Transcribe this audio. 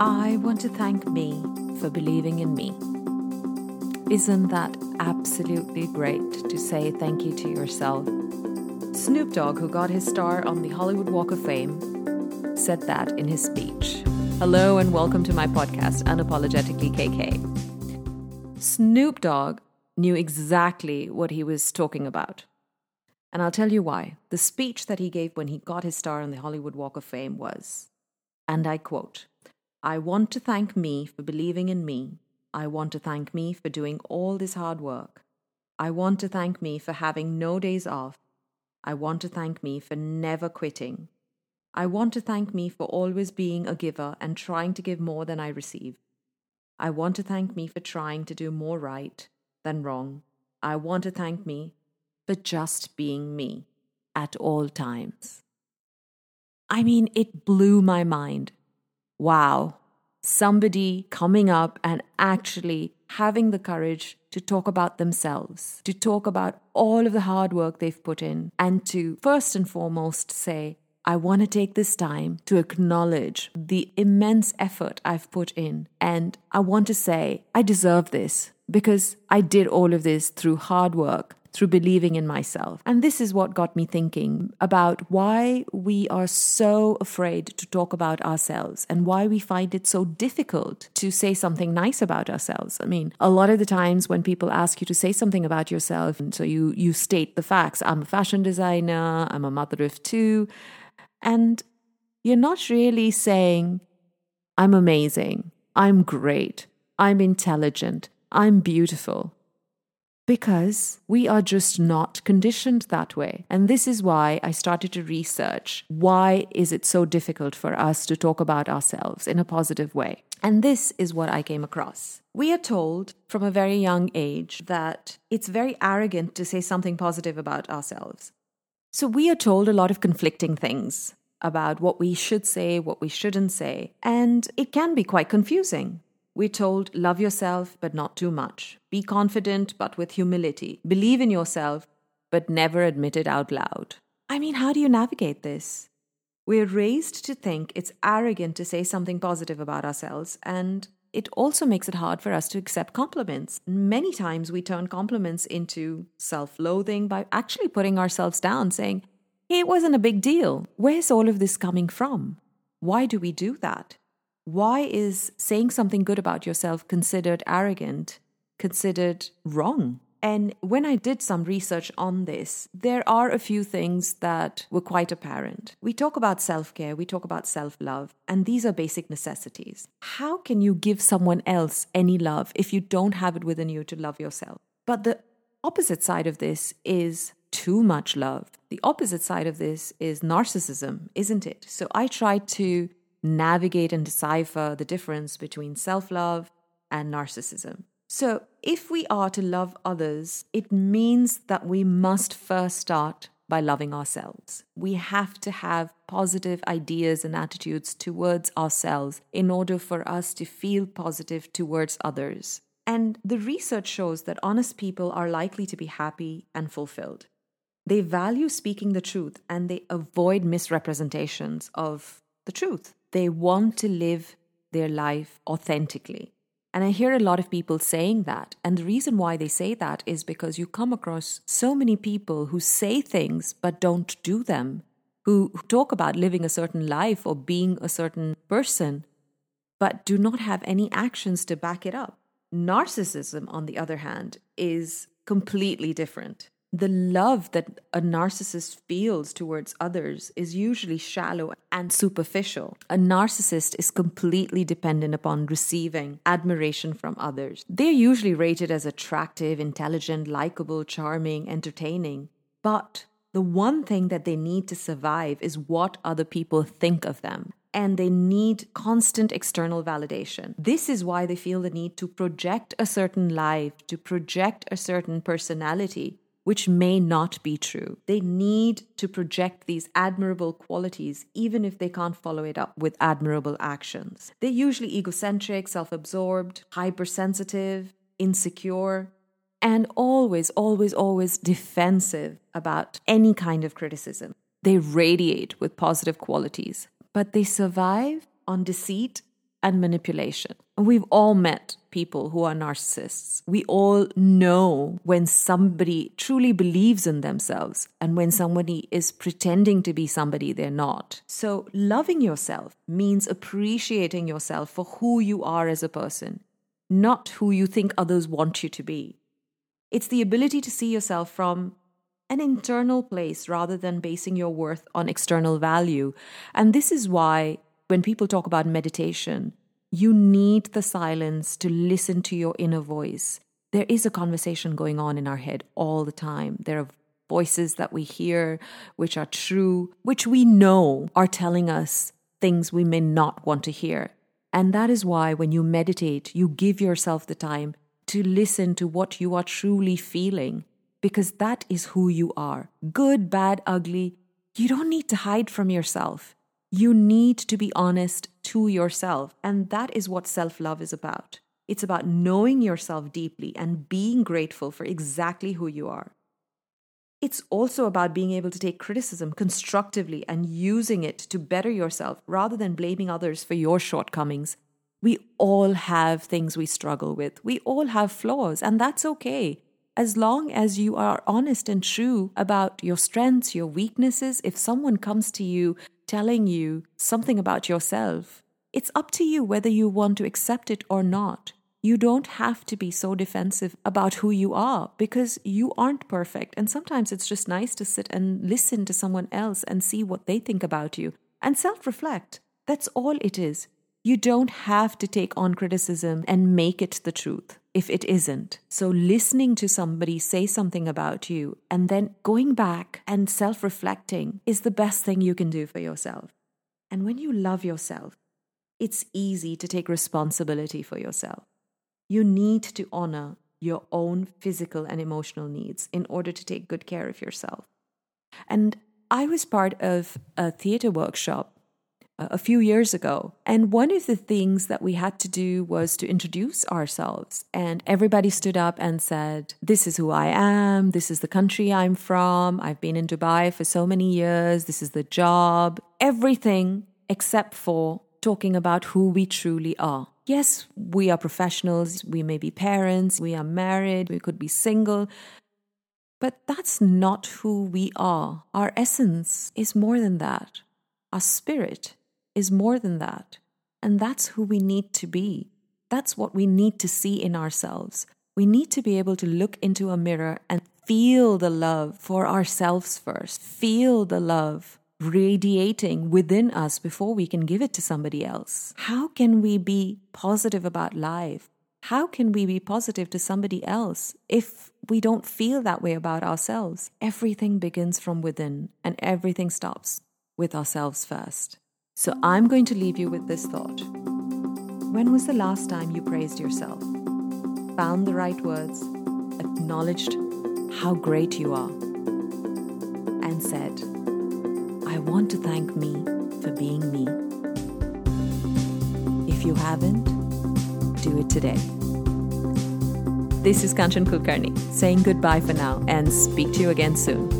I want to thank me for believing in me. Isn't that absolutely great to say thank you to yourself? Snoop Dogg, who got his star on the Hollywood Walk of Fame, said that in his speech. Hello and welcome to my podcast, Unapologetically KK. Snoop Dogg knew exactly what he was talking about. And I'll tell you why. The speech that he gave when he got his star on the Hollywood Walk of Fame was, and I quote, I want to thank me for believing in me. I want to thank me for doing all this hard work. I want to thank me for having no days off. I want to thank me for never quitting. I want to thank me for always being a giver and trying to give more than I receive. I want to thank me for trying to do more right than wrong. I want to thank me for just being me at all times. I mean, it blew my mind. Wow, somebody coming up and actually having the courage to talk about themselves, to talk about all of the hard work they've put in, and to first and foremost say, I want to take this time to acknowledge the immense effort I've put in. And I want to say, I deserve this because I did all of this through hard work, through believing in myself. And this is what got me thinking about why we are so afraid to talk about ourselves and why we find it so difficult to say something nice about ourselves. I mean, a lot of the times when people ask you to say something about yourself, and so you you state the facts, I'm a fashion designer, I'm a mother of two, and you're not really saying, I'm amazing, I'm great, I'm intelligent, I'm beautiful. Because we are just not conditioned that way. And this is why I started to research why is it so difficult for us to talk about ourselves in a positive way. And this is what I came across. We are told from a very young age that it's very arrogant to say something positive about ourselves. So we are told a lot of conflicting things about what we should say, what we shouldn't say, and it can be quite confusing. We're told, love yourself, but not too much. Be confident, but with humility. Believe in yourself, but never admit it out loud. I mean, how do you navigate this? We're raised to think it's arrogant to say something positive about ourselves, and it also makes it hard for us to accept compliments. Many times we turn compliments into self loathing by actually putting ourselves down, saying, Hey, it wasn't a big deal. Where's all of this coming from? Why do we do that? Why is saying something good about yourself considered arrogant, considered wrong? And when I did some research on this, there are a few things that were quite apparent. We talk about self care, we talk about self love, and these are basic necessities. How can you give someone else any love if you don't have it within you to love yourself? But the opposite side of this is too much love. The opposite side of this is narcissism, isn't it? So I try to navigate and decipher the difference between self love and narcissism. So, if we are to love others, it means that we must first start by loving ourselves. We have to have positive ideas and attitudes towards ourselves in order for us to feel positive towards others. And the research shows that honest people are likely to be happy and fulfilled. They value speaking the truth and they avoid misrepresentations of the truth. They want to live their life authentically. And I hear a lot of people saying that. And the reason why they say that is because you come across so many people who say things but don't do them, who talk about living a certain life or being a certain person, but do not have any actions to back it up. Narcissism, on the other hand, is completely different the love that a narcissist feels towards others is usually shallow and superficial. A narcissist is completely dependent upon receiving admiration from others. They're usually rated as attractive, intelligent, likable, charming, entertaining. But the one thing that they need to survive is what other people think of them. And they need constant external validation. This is why they feel the need to project a certain life, to project a certain personality which may not be true. They need to project these admirable qualities, even if they can't follow it up with admirable actions. They're usually egocentric, self absorbed, hypersensitive, insecure, and always, always, always defensive about any kind of criticism. They radiate with positive qualities, but they survive on deceit and manipulation. We've all met people who are narcissists. We all know when somebody truly believes in themselves and when somebody is pretending to be somebody they're not. So, loving yourself means appreciating yourself for who you are as a person, not who you think others want you to be. It's the ability to see yourself from an internal place rather than basing your worth on external value. And this is why when people talk about meditation, you need the silence to listen to your inner voice. There is a conversation going on in our head all the time. There are voices that we hear which are true, which we know are telling us things we may not want to hear. And that is why when you meditate, you give yourself the time to listen to what you are truly feeling, because that is who you are. Good, bad, ugly. You don't need to hide from yourself. You need to be honest to yourself. And that is what self love is about. It's about knowing yourself deeply and being grateful for exactly who you are. It's also about being able to take criticism constructively and using it to better yourself rather than blaming others for your shortcomings. We all have things we struggle with. We all have flaws, and that's okay as long as you are honest and true about your strengths, your weaknesses, if someone comes to you telling you something about yourself, it's up to you whether you want to accept it or not. You don't have to be so defensive about who you are because you aren't perfect. And sometimes it's just nice to sit and listen to someone else and see what they think about you and self reflect. That's all it is. You don't have to take on criticism and make it the truth if it isn't. So, listening to somebody say something about you and then going back and self reflecting is the best thing you can do for yourself. And when you love yourself, it's easy to take responsibility for yourself. You need to honor your own physical and emotional needs in order to take good care of yourself. And I was part of a theater workshop a few years ago. And one of the things that we had to do was to introduce ourselves. And everybody stood up and said, This is who I am. This is the country I'm from. I've been in Dubai for so many years. This is the job. Everything except for talking about who we truly are. Yes, we are professionals. We may be parents. We are married. We could be single. But that's not who we are. Our essence is more than that. Our spirit is more than that. And that's who we need to be. That's what we need to see in ourselves. We need to be able to look into a mirror and feel the love for ourselves first, feel the love radiating within us before we can give it to somebody else. How can we be positive about life? How can we be positive to somebody else if we don't feel that way about ourselves? Everything begins from within and everything stops with ourselves first. So I'm going to leave you with this thought. When was the last time you praised yourself, found the right words, acknowledged how great you are, and said, I want to thank me for being me? If you haven't, do it today. This is Kanchan Kulkarni saying goodbye for now and speak to you again soon.